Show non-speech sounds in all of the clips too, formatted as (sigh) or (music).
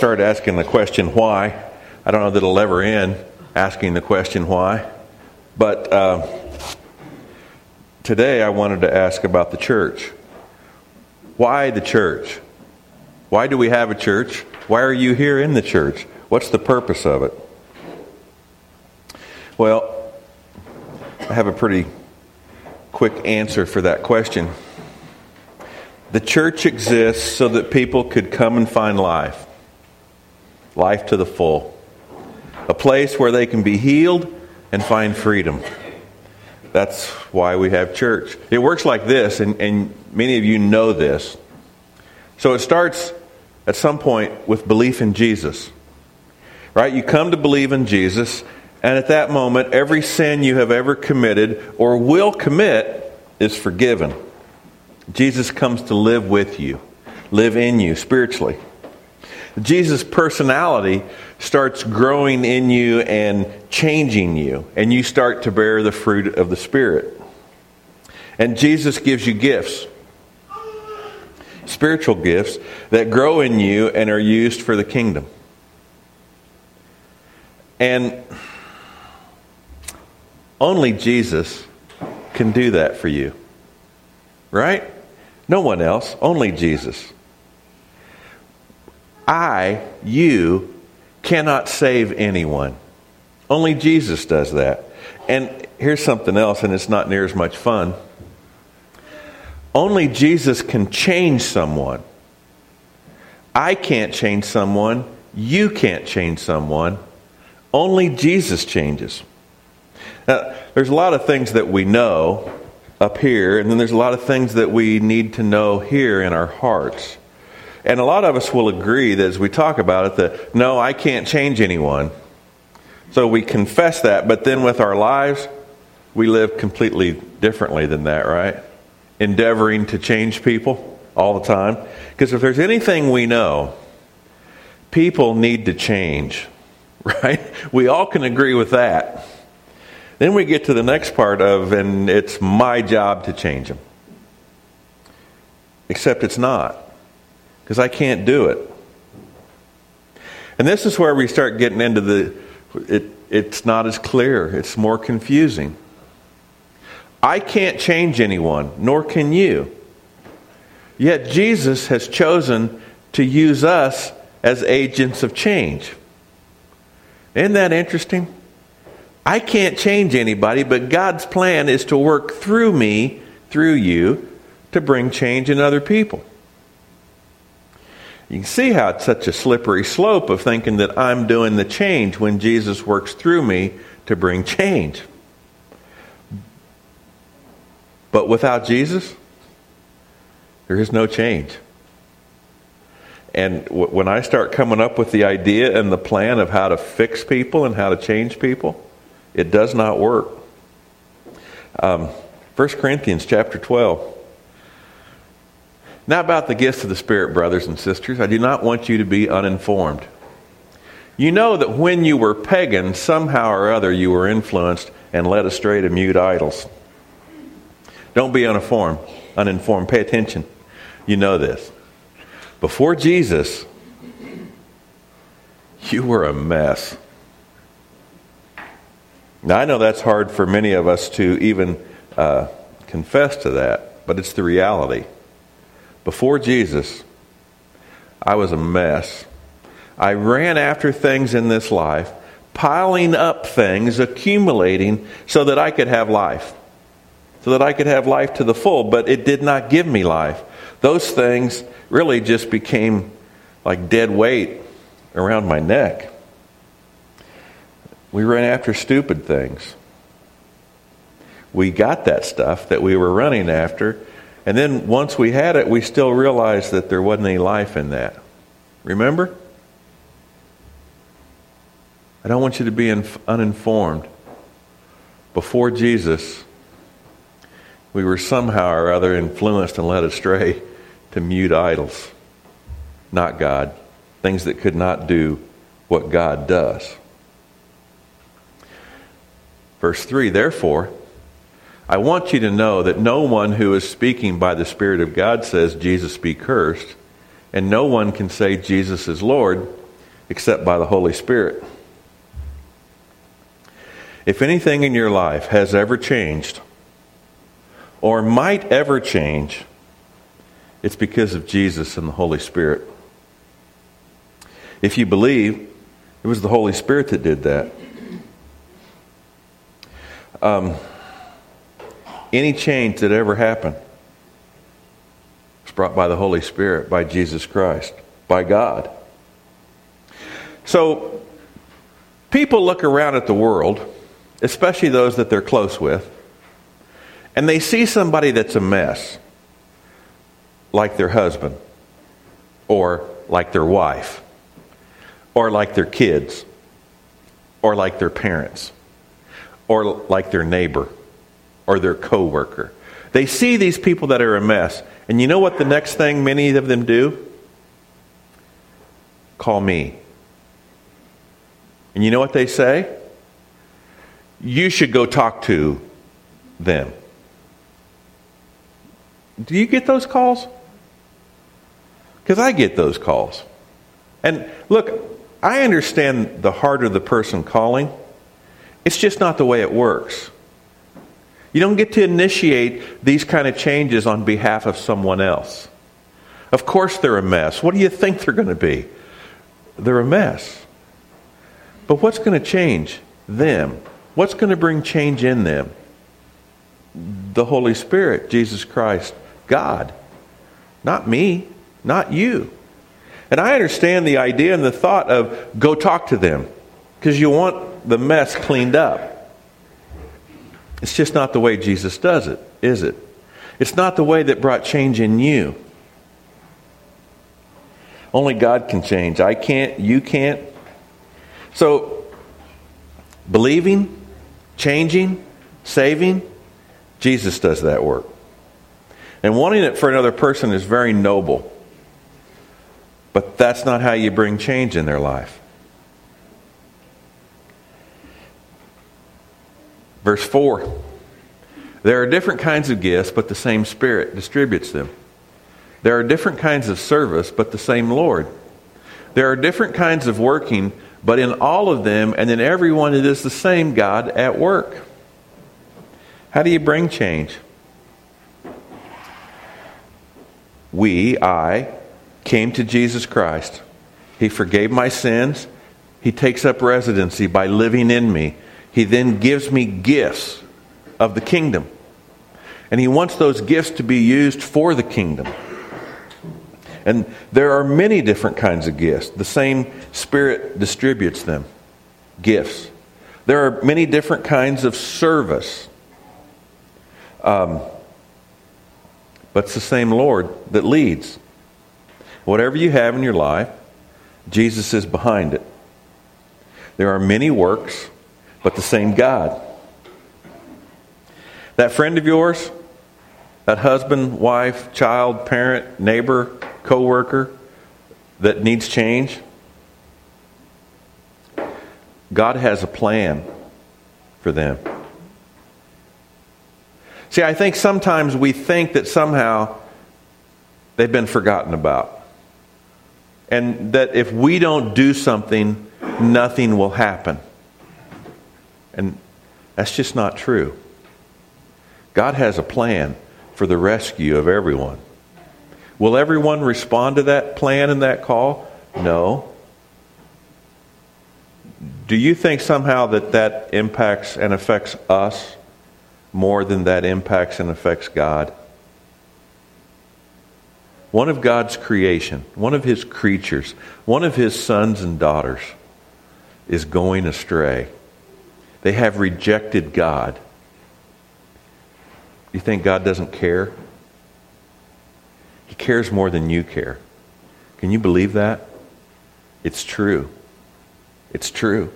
started asking the question why. I don't know that it'll ever end asking the question why. But uh, today I wanted to ask about the church. Why the church? Why do we have a church? Why are you here in the church? What's the purpose of it? Well, I have a pretty quick answer for that question. The church exists so that people could come and find life, life to the full, a place where they can be healed and find freedom. That's why we have church. It works like this, and, and many of you know this. So it starts at some point with belief in Jesus. Right? You come to believe in Jesus, and at that moment, every sin you have ever committed or will commit is forgiven. Jesus comes to live with you, live in you spiritually. Jesus' personality starts growing in you and changing you, and you start to bear the fruit of the Spirit. And Jesus gives you gifts, spiritual gifts that grow in you and are used for the kingdom. And only Jesus can do that for you. Right? No one else, only Jesus. I, you, cannot save anyone. Only Jesus does that. And here's something else, and it's not near as much fun. Only Jesus can change someone. I can't change someone. You can't change someone. Only Jesus changes. Now, there's a lot of things that we know up here, and then there's a lot of things that we need to know here in our hearts. And a lot of us will agree that as we talk about it, that no, I can't change anyone. So we confess that, but then with our lives, we live completely differently than that, right? Endeavoring to change people all the time. Because if there's anything we know, people need to change, (laughs) right? We all can agree with that. Then we get to the next part of, and it's my job to change them. Except it's not because I can't do it. And this is where we start getting into the, it, it's not as clear, it's more confusing. I can't change anyone, nor can you. Yet Jesus has chosen to use us as agents of change. Isn't that interesting? I can't change anybody, but God's plan is to work through me, through you, to bring change in other people. You can see how it's such a slippery slope of thinking that I'm doing the change when Jesus works through me to bring change. But without Jesus, there is no change. And w- when I start coming up with the idea and the plan of how to fix people and how to change people, it does not work. Um, 1 Corinthians chapter 12. Now, about the gifts of the Spirit, brothers and sisters, I do not want you to be uninformed. You know that when you were pagan, somehow or other you were influenced and led astray to mute idols. Don't be uninformed. Uninformed. Pay attention. You know this. Before Jesus, you were a mess. Now, I know that's hard for many of us to even uh, confess to that, but it's the reality. Before Jesus, I was a mess. I ran after things in this life, piling up things, accumulating so that I could have life, so that I could have life to the full, but it did not give me life. Those things really just became like dead weight around my neck. We ran after stupid things. We got that stuff that we were running after, and then once we had it, we still realized that there wasn't any life in that. Remember? I don't want you to be uninformed. Before Jesus, we were somehow or other influenced and led astray to mute idols, not God, things that could not do what God does. Verse 3 Therefore, I want you to know that no one who is speaking by the Spirit of God says, Jesus be cursed, and no one can say Jesus is Lord except by the Holy Spirit. If anything in your life has ever changed, or might ever change, it's because of Jesus and the Holy Spirit. If you believe, it was the Holy Spirit that did that. Um, any change that ever happened was brought by the Holy Spirit, by Jesus Christ, by God. So, people look around at the world, especially those that they're close with, and they see somebody that's a mess like their husband, or like their wife, or like their kids, or like their parents, or like their neighbor, or their coworker. They see these people that are a mess, and you know what the next thing many of them do? Call me. And you know what they say? You should go talk to them. Do you get those calls? Because I get those calls. And look, I understand the heart of the person calling. It's just not the way it works. You don't get to initiate these kind of changes on behalf of someone else. Of course, they're a mess. What do you think they're going to be? They're a mess. But what's going to change them? What's going to bring change in them? The Holy Spirit, Jesus Christ, God. Not me. Not you. And I understand the idea and the thought of go talk to them because you want the mess cleaned up. It's just not the way Jesus does it, is it? It's not the way that brought change in you. Only God can change. I can't, you can't. So, believing, changing, saving, Jesus does that work. And wanting it for another person is very noble. But that's not how you bring change in their life. Verse 4 There are different kinds of gifts, but the same Spirit distributes them. There are different kinds of service, but the same Lord. There are different kinds of working, but in all of them and in everyone it is the same God at work. How do you bring change? We, I, came to Jesus Christ. He forgave my sins. He takes up residency by living in me. He then gives me gifts of the kingdom. And He wants those gifts to be used for the kingdom. And there are many different kinds of gifts. The same Spirit distributes them gifts. There are many different kinds of service. Um, but it's the same Lord that leads. Whatever you have in your life, Jesus is behind it. There are many works, but the same God. That friend of yours, that husband, wife, child, parent, neighbor, coworker that needs change, God has a plan for them. See, I think sometimes we think that somehow they've been forgotten about. And that if we don't do something, nothing will happen. And that's just not true. God has a plan for the rescue of everyone. Will everyone respond to that plan and that call? No. Do you think somehow that that impacts and affects us more than that impacts and affects God? One of God's creation, one of his creatures, one of his sons and daughters is going astray. They have rejected God. You think God doesn't care? He cares more than you care. Can you believe that? It's true. It's true.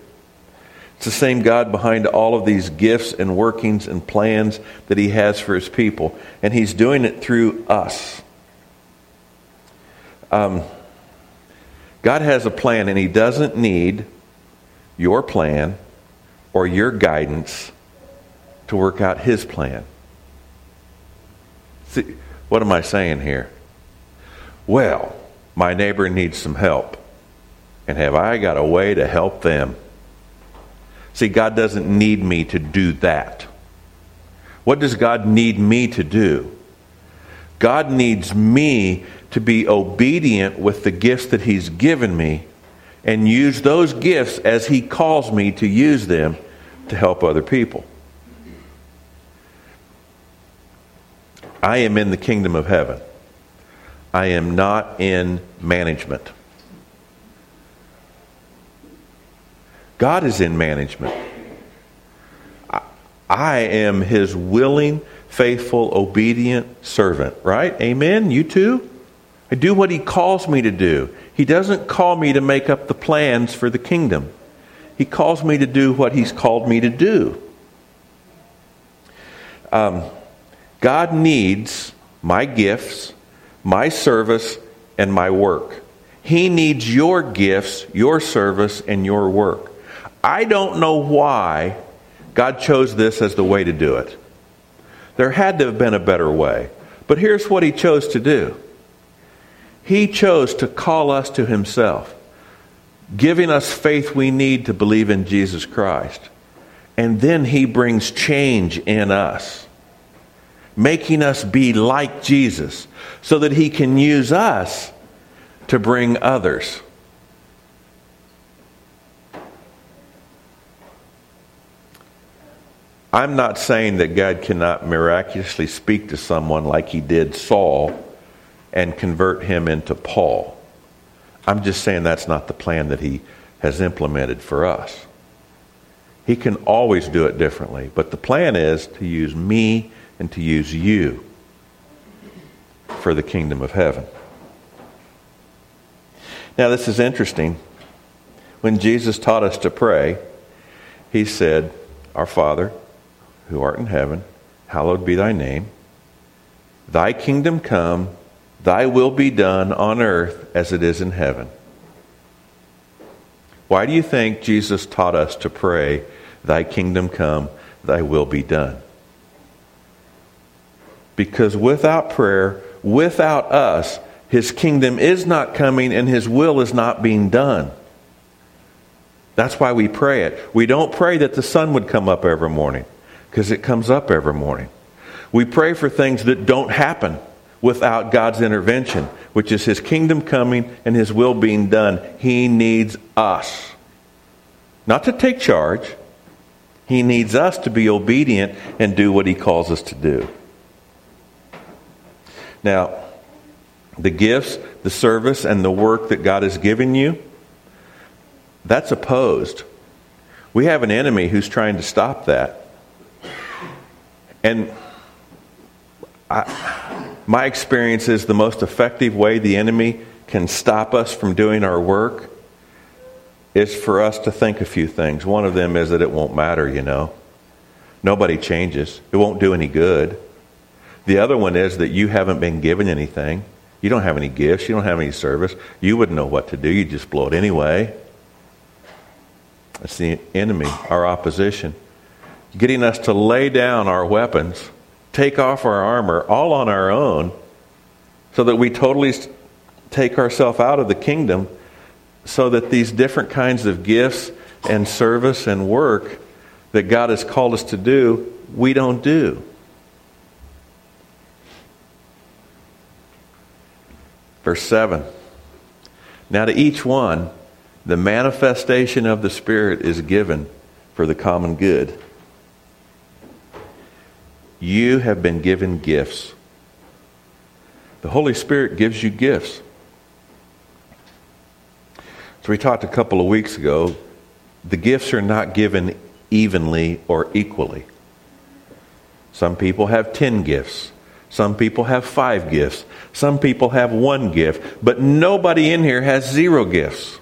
It's the same God behind all of these gifts and workings and plans that He has for His people. And He's doing it through us. Um, God has a plan, and He doesn't need your plan or your guidance to work out His plan. See, what am I saying here? Well, my neighbor needs some help. And have I got a way to help them? See, God doesn't need me to do that. What does God need me to do? God needs me to be obedient with the gifts that He's given me and use those gifts as He calls me to use them to help other people. I am in the kingdom of heaven. I am not in management. God is in management. I am his willing, faithful, obedient servant, right? Amen? You too? I do what he calls me to do. He doesn't call me to make up the plans for the kingdom, he calls me to do what he's called me to do. Um, God needs my gifts, my service, and my work. He needs your gifts, your service, and your work. I don't know why God chose this as the way to do it. There had to have been a better way. But here's what He chose to do He chose to call us to Himself, giving us faith we need to believe in Jesus Christ. And then He brings change in us, making us be like Jesus, so that He can use us to bring others. I'm not saying that God cannot miraculously speak to someone like he did Saul and convert him into Paul. I'm just saying that's not the plan that he has implemented for us. He can always do it differently, but the plan is to use me and to use you for the kingdom of heaven. Now, this is interesting. When Jesus taught us to pray, he said, Our Father, who art in heaven, hallowed be thy name. Thy kingdom come, thy will be done on earth as it is in heaven. Why do you think Jesus taught us to pray, Thy kingdom come, thy will be done? Because without prayer, without us, his kingdom is not coming and his will is not being done. That's why we pray it. We don't pray that the sun would come up every morning because it comes up every morning. We pray for things that don't happen without God's intervention, which is His kingdom coming and His will being done. He needs us. Not to take charge, He needs us to be obedient and do what He calls us to do. Now, the gifts, the service, and the work that God has given you, that's opposed. We have an enemy who's trying to stop that. And I, my experience is the most effective way the enemy can stop us from doing our work is for us to think a few things. One of them is that it won't matter, you know. Nobody changes, it won't do any good. The other one is that you haven't been given anything. You don't have any gifts, you don't have any service. You wouldn't know what to do, you just blow it anyway. That's the enemy, our opposition getting us to lay down our weapons, take off our armor, all on our own, so that we totally take ourselves out of the kingdom, so that these different kinds of gifts and service and work that God has called us to do, we don't do. Verse 7 Now to each one, the manifestation of the Spirit is given for the common good. You have been given gifts. The Holy Spirit gives you gifts. So we talked a couple of weeks ago, the gifts are not given evenly or equally. Some people have 10 gifts. Some people have five gifts. Some people have one gift. But nobody in here has zero gifts.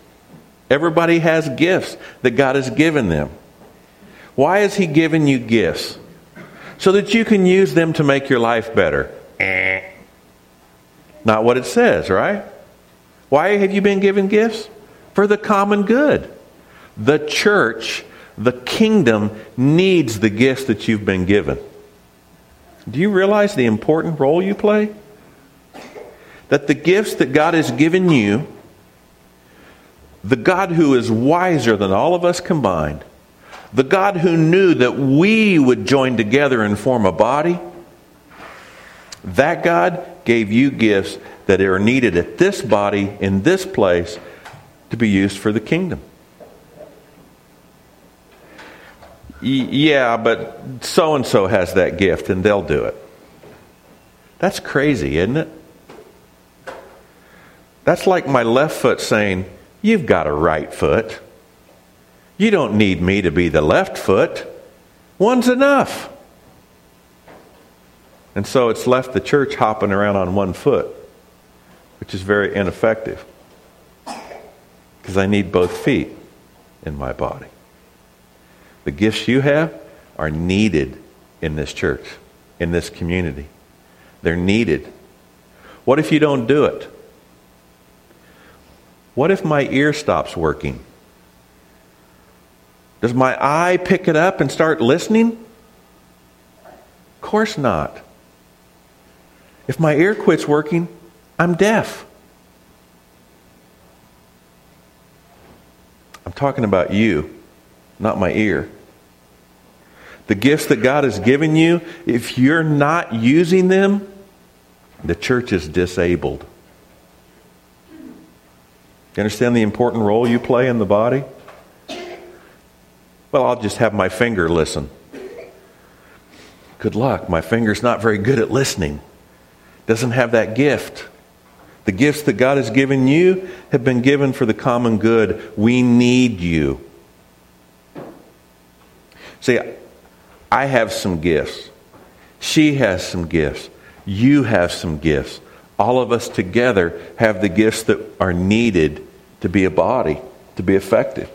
Everybody has gifts that God has given them. Why has He given you gifts? So that you can use them to make your life better. Not what it says, right? Why have you been given gifts? For the common good. The church, the kingdom, needs the gifts that you've been given. Do you realize the important role you play? That the gifts that God has given you the God who is wiser than all of us combined, the God who knew that we would join together and form a body, that God gave you gifts that are needed at this body, in this place, to be used for the kingdom. yeah, but so and so has that gift and they'll do it. That's crazy, isn't it? That's like my left foot saying, You've got a right foot. You don't need me to be the left foot. One's enough. And so it's left the church hopping around on one foot, which is very ineffective. Because I need both feet in my body. The gifts you have are needed in this church, in this community. They're needed. What if you don't do it? What if my ear stops working? Does my eye pick it up and start listening? Of course not. If my ear quits working, I'm deaf. I'm talking about you, not my ear. The gifts that God has given you, if you're not using them, the church is disabled. You understand the important role you play in the body? Well, I'll just have my finger listen. Good luck. My finger's not very good at listening. Doesn't have that gift. The gifts that God has given you have been given for the common good. We need you. See, I have some gifts. She has some gifts. You have some gifts all of us together have the gifts that are needed to be a body, to be effective.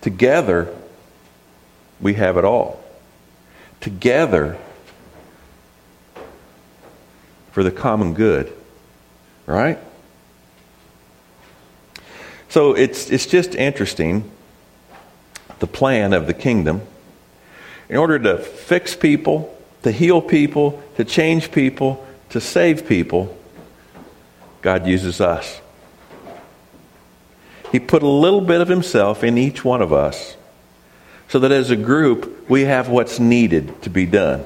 Together, we have it all. Together, for the common good. Right? So it's, it's just interesting the plan of the kingdom. In order to fix people, to heal people, to change people, to save people, God uses us. He put a little bit of Himself in each one of us so that as a group we have what's needed to be done.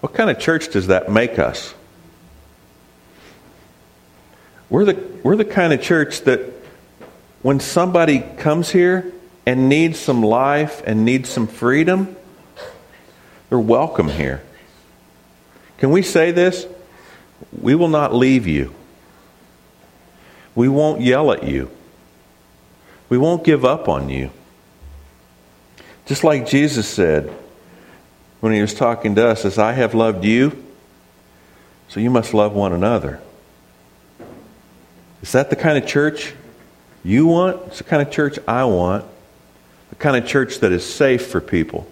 What kind of church does that make us? We're the, we're the kind of church that when somebody comes here and needs some life and needs some freedom, they're welcome here. Can we say this? We will not leave you. We won't yell at you. We won't give up on you. Just like Jesus said when he was talking to us, as I have loved you, so you must love one another. Is that the kind of church you want? It's the kind of church I want. The kind of church that is safe for people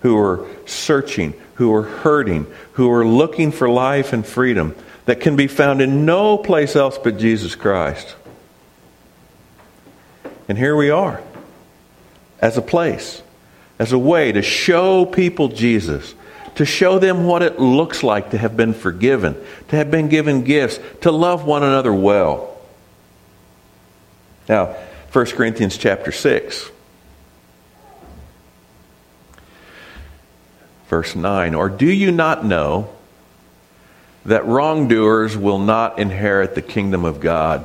who are searching, who are hurting, who are looking for life and freedom that can be found in no place else but Jesus Christ. And here we are as a place, as a way to show people Jesus, to show them what it looks like to have been forgiven, to have been given gifts, to love one another well. Now, 1 Corinthians chapter 6. Verse 9 Or do you not know that wrongdoers will not inherit the kingdom of God?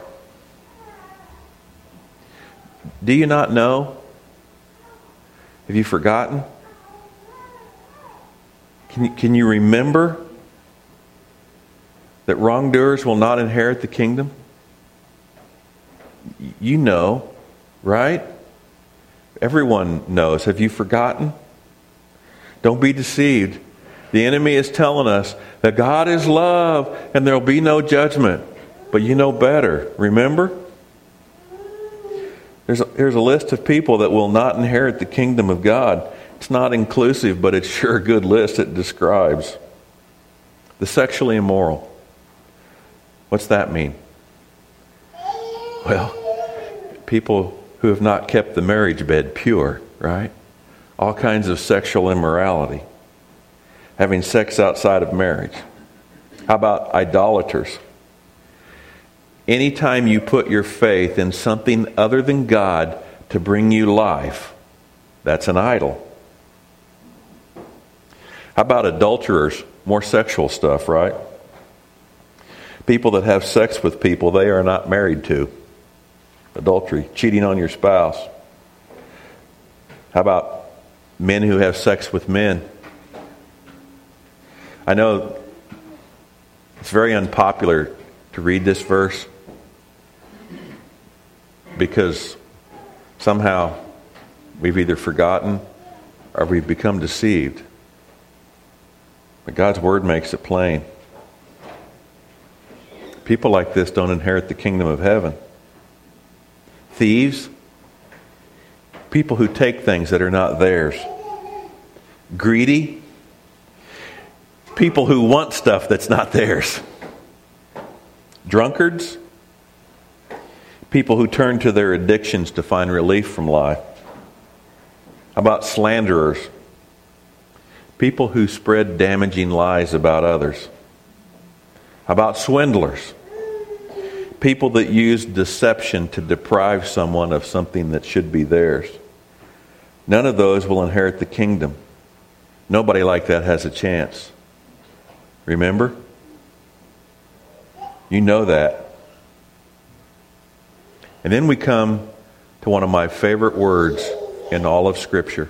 Do you not know? Have you forgotten? Can you, can you remember that wrongdoers will not inherit the kingdom? You know, right? Everyone knows. Have you forgotten? Don't be deceived. The enemy is telling us that God is love and there will be no judgment. but you know better. Remember? There's a, here's a list of people that will not inherit the kingdom of God. It's not inclusive, but it's sure a good list it describes. The sexually immoral. What's that mean? Well, people who have not kept the marriage bed pure, right? All kinds of sexual immorality. Having sex outside of marriage. How about idolaters? Anytime you put your faith in something other than God to bring you life, that's an idol. How about adulterers? More sexual stuff, right? People that have sex with people they are not married to. Adultery, cheating on your spouse. How about men who have sex with men? I know it's very unpopular to read this verse because somehow we've either forgotten or we've become deceived. But God's Word makes it plain. People like this don't inherit the kingdom of heaven. Thieves, people who take things that are not theirs. Greedy, people who want stuff that's not theirs. Drunkards, people who turn to their addictions to find relief from life. How about slanderers? People who spread damaging lies about others. How about swindlers? People that use deception to deprive someone of something that should be theirs. None of those will inherit the kingdom. Nobody like that has a chance. Remember? You know that. And then we come to one of my favorite words in all of Scripture.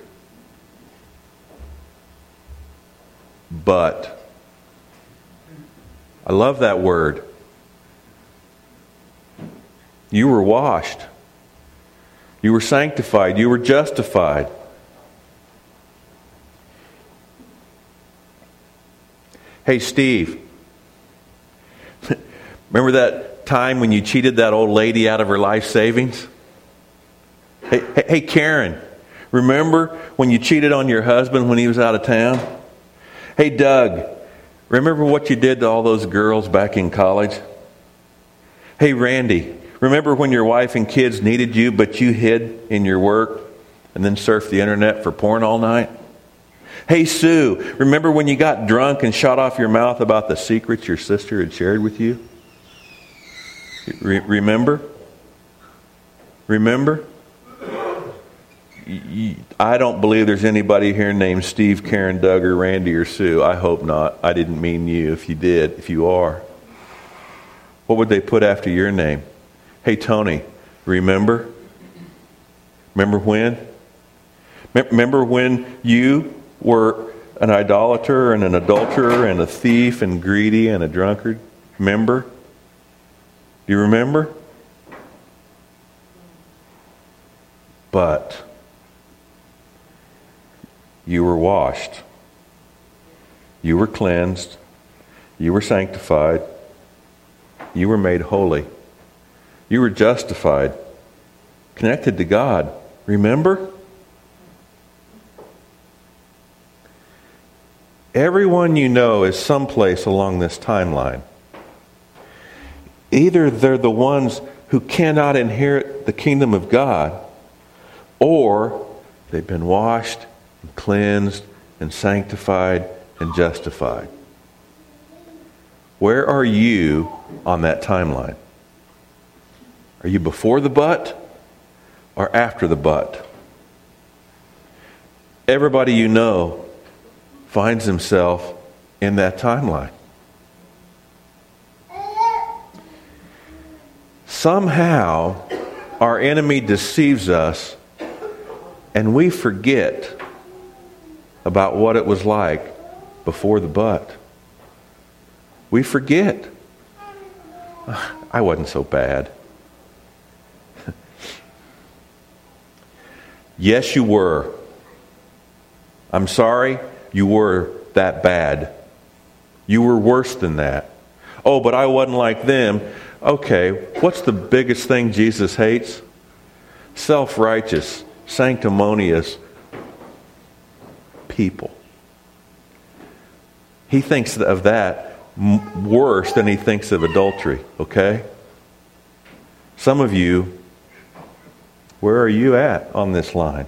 But. I love that word. You were washed. You were sanctified. You were justified. Hey, Steve. (laughs) Remember that time when you cheated that old lady out of her life savings? Hey, hey, Karen. Remember when you cheated on your husband when he was out of town? Hey, Doug. Remember what you did to all those girls back in college? Hey, Randy. Remember when your wife and kids needed you, but you hid in your work and then surfed the internet for porn all night? Hey, Sue, remember when you got drunk and shot off your mouth about the secrets your sister had shared with you? Re- remember? Remember? I don't believe there's anybody here named Steve, Karen, Doug, or Randy, or Sue. I hope not. I didn't mean you if you did, if you are. What would they put after your name? Hey, Tony, remember? Remember when? Remember when you were an idolater and an adulterer and a thief and greedy and a drunkard? Remember? Do you remember? But you were washed, you were cleansed, you were sanctified, you were made holy. You were justified, connected to God. Remember? Everyone you know is someplace along this timeline. Either they're the ones who cannot inherit the kingdom of God, or they've been washed and cleansed and sanctified and justified. Where are you on that timeline? Are you before the but or after the but? Everybody you know finds himself in that timeline. Somehow, our enemy deceives us and we forget about what it was like before the but. We forget. (sighs) I wasn't so bad. (laughs) Yes, you were. I'm sorry, you were that bad. You were worse than that. Oh, but I wasn't like them. Okay, what's the biggest thing Jesus hates? Self righteous, sanctimonious people. He thinks of that worse than he thinks of adultery, okay? Some of you, where are you at on this line?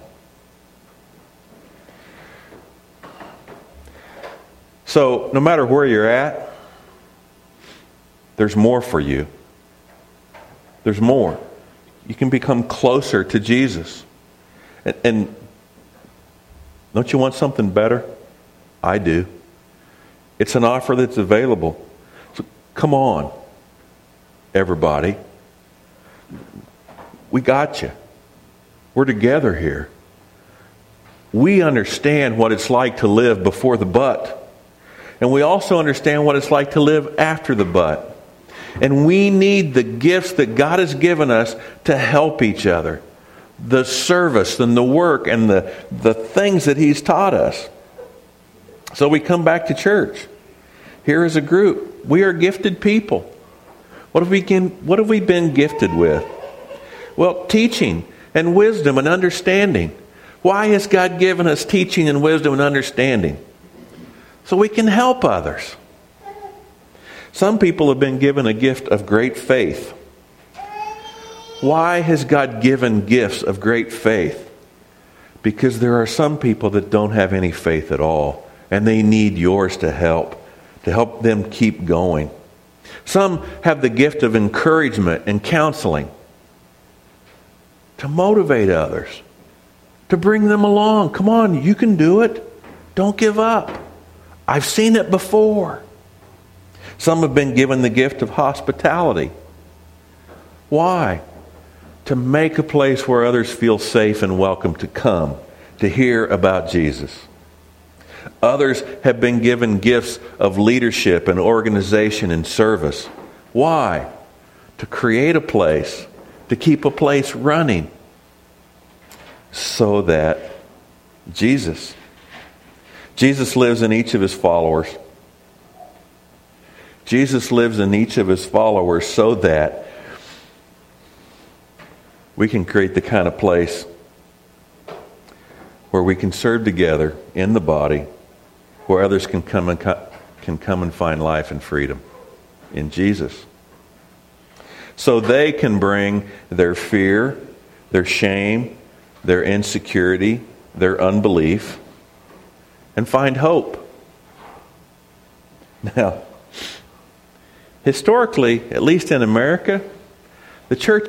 So, no matter where you're at, there's more for you. There's more. You can become closer to Jesus. And, and don't you want something better? I do. It's an offer that's available. So come on, everybody. We got you. We're together here. We understand what it's like to live before the but. And we also understand what it's like to live after the but. And we need the gifts that God has given us to help each other. The service and the work and the, the things that He's taught us. So we come back to church. Here is a group. We are gifted people. What have we been, what have we been gifted with? Well, teaching and wisdom and understanding. Why has God given us teaching and wisdom and understanding? So we can help others. Some people have been given a gift of great faith. Why has God given gifts of great faith? Because there are some people that don't have any faith at all, and they need yours to help, to help them keep going. Some have the gift of encouragement and counseling to motivate others, to bring them along. Come on, you can do it. Don't give up. I've seen it before. Some have been given the gift of hospitality. Why? To make a place where others feel safe and welcome to come to hear about Jesus. Others have been given gifts of leadership and organization and service. Why? To create a place, to keep a place running, so that Jesus, Jesus lives in each of his followers. Jesus lives in each of his followers so that we can create the kind of place where we can serve together in the body, where others can come and, can come and find life and freedom in Jesus. So they can bring their fear, their shame, their insecurity, their unbelief, and find hope. (laughs) Now, historically, at least in America, the church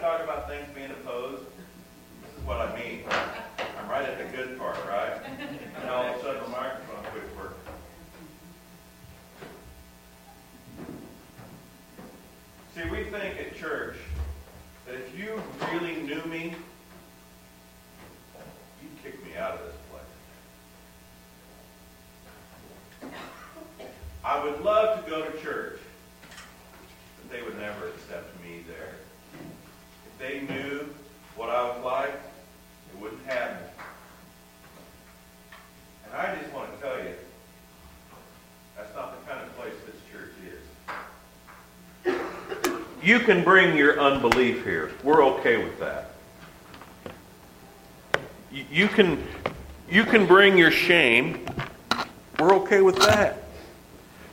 talk about things being opposed, this is what I mean. I'm right at the good part, right? And all of a sudden the microphone quit working. See, we think at church that if you really knew me, you'd kick me out of this place. I would love to go to church you can bring your unbelief here. We're okay with that. You can, you can bring your shame. We're okay with that.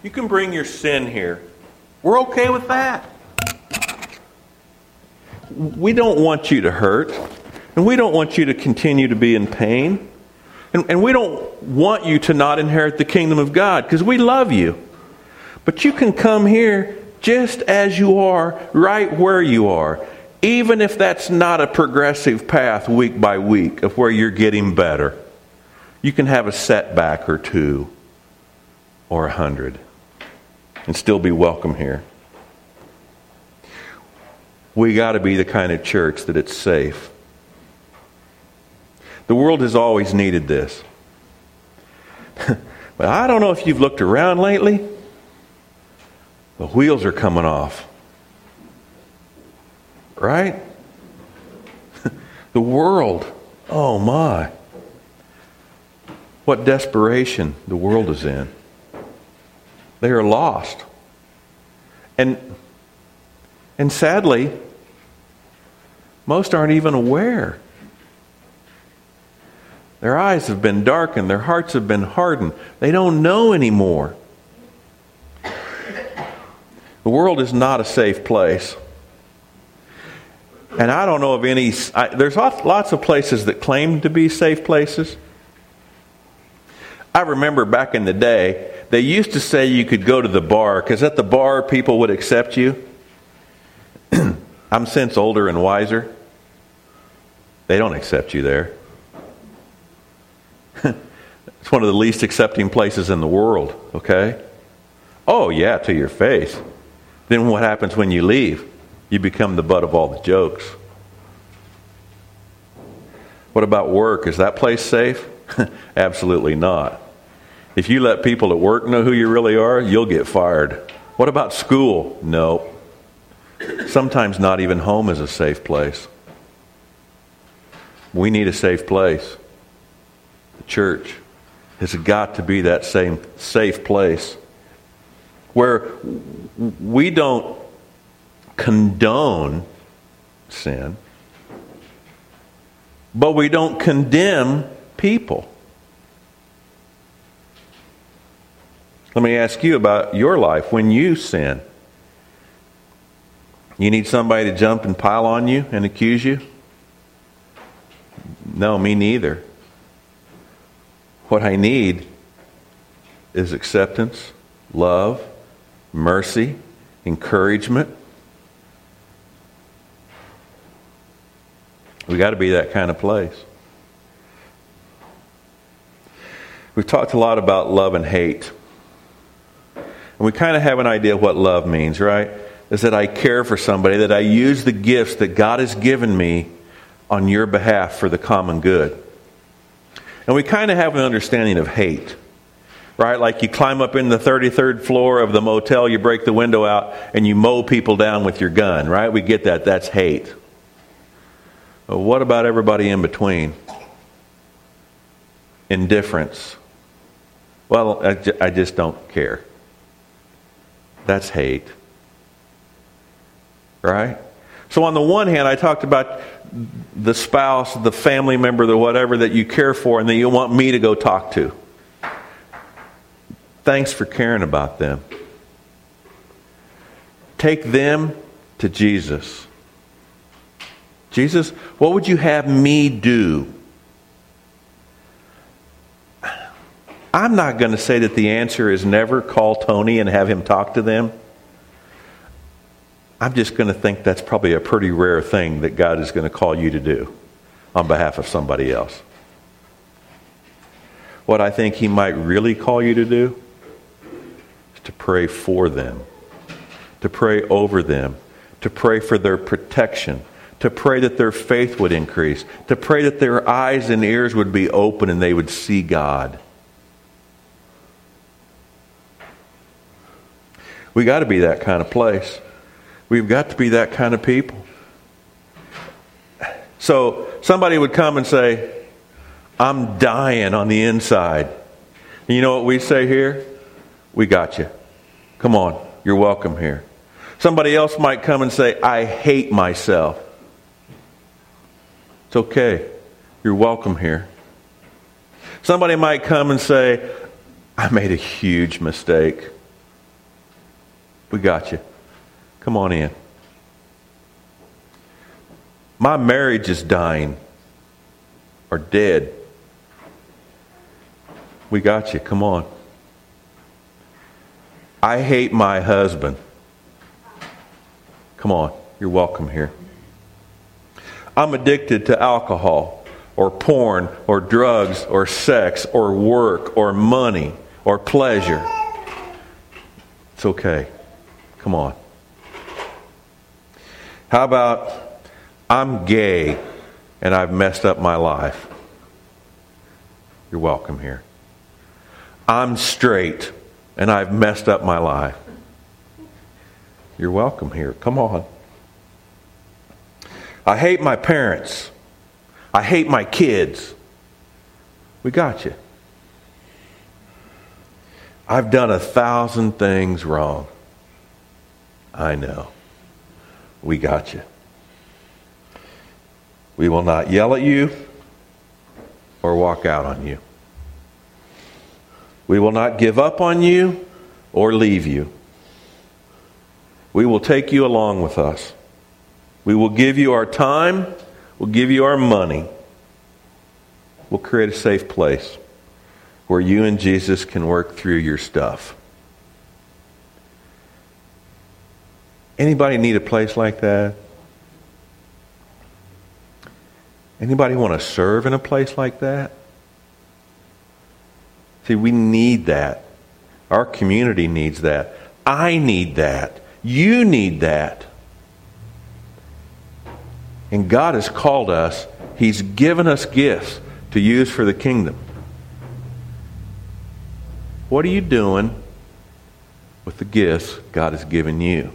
You can bring your sin here. We're okay with that. We don't want you to hurt, and we don't want you to continue to be in pain. And, and we don't want you to not inherit the kingdom of God because we love you. But you can come here just as you are, right where you are, even if that's not a progressive path week by week of where you're getting better. You can have a setback or two or a hundred and still be welcome here. We got to be the kind of church that it's safe. The world has always needed this. (laughs) but I don't know if you've looked around lately. The wheels are coming off. Right? (laughs) the world, oh my. What desperation the world is in. They are lost. And, and sadly, most aren't even aware. Their eyes have been darkened, their hearts have been hardened. They don't know anymore. The world is not a safe place. And I don't know of any, I, there's lots of places that claim to be safe places. I remember back in the day, they used to say you could go to the bar because at the bar people would accept you. (clears throat) I'm since older and wiser. They don't accept you there. (laughs) it's one of the least accepting places in the world, okay? Oh, yeah, to your face. Then what happens when you leave? You become the butt of all the jokes. What about work? Is that place safe? (laughs) Absolutely not. If you let people at work know who you really are, you'll get fired. What about school? No. Sometimes not even home is a safe place. We need a safe place. The church has got to be that same safe place where we don't condone sin, but we don't condemn people. Let me ask you about your life when you sin. You need somebody to jump and pile on you and accuse you? No, me neither. What I need is acceptance, love, mercy, encouragement. We got to be that kind of place. We've talked a lot about love and hate. And we kind of have an idea what love means, right? Is that I care for somebody, that I use the gifts that God has given me on your behalf for the common good. And we kind of have an understanding of hate right? Like you climb up in the 33rd floor of the motel, you break the window out, and you mow people down with your gun, right? We get that. That's hate. But what about everybody in between? Indifference. Well, I just don't care. That's hate. Right? So, on the one hand, I talked about the spouse, the family member, the whatever that you care for, and that you want me to go talk to. Thanks for caring about them. Take them to Jesus. Jesus, what would you have me do? I'm not going to say that the answer is never call Tony and have him talk to them. I'm just going to think that's probably a pretty rare thing that God is going to call you to do on behalf of somebody else. What I think He might really call you to do to pray for them, to pray over them, to pray for their protection, to pray that their faith would increase, to pray that their eyes and ears would be open and they would see God. We got to be that kind of place. We've got to be that kind of people. So somebody would come and say, I'm dying on the inside. And you know what we say here? We got you. Come on, you're welcome here. Somebody else might come and say, I hate myself. It's okay. You're welcome here. Somebody might come and say, I made a huge mistake. We got you. Come on in. My marriage is dying or dead. We got you. Come on. I hate my husband. Come on. You're welcome here. I'm addicted to alcohol or porn or drugs or sex or work or money or pleasure. It's okay. Come on. How about I'm gay and I've messed up my life? You're welcome here. I'm straight and I've messed up my life. You're welcome here. Come on. I hate my parents. I hate my kids. We got you. I've done a thousand things wrong. I know. We got you. We will not yell at you or walk out on you. We will not give up on you or leave you. We will take you along with us. We will give you our time. We'll give you our money. We'll create a safe place where you and Jesus can work through your stuff. Anybody need a place like that? Anybody want to serve in a place like that? See, we need that. Our community needs that. I need that. You need that. And God has called us, He's given us gifts to use for the kingdom. What are you doing with the gifts God has given you?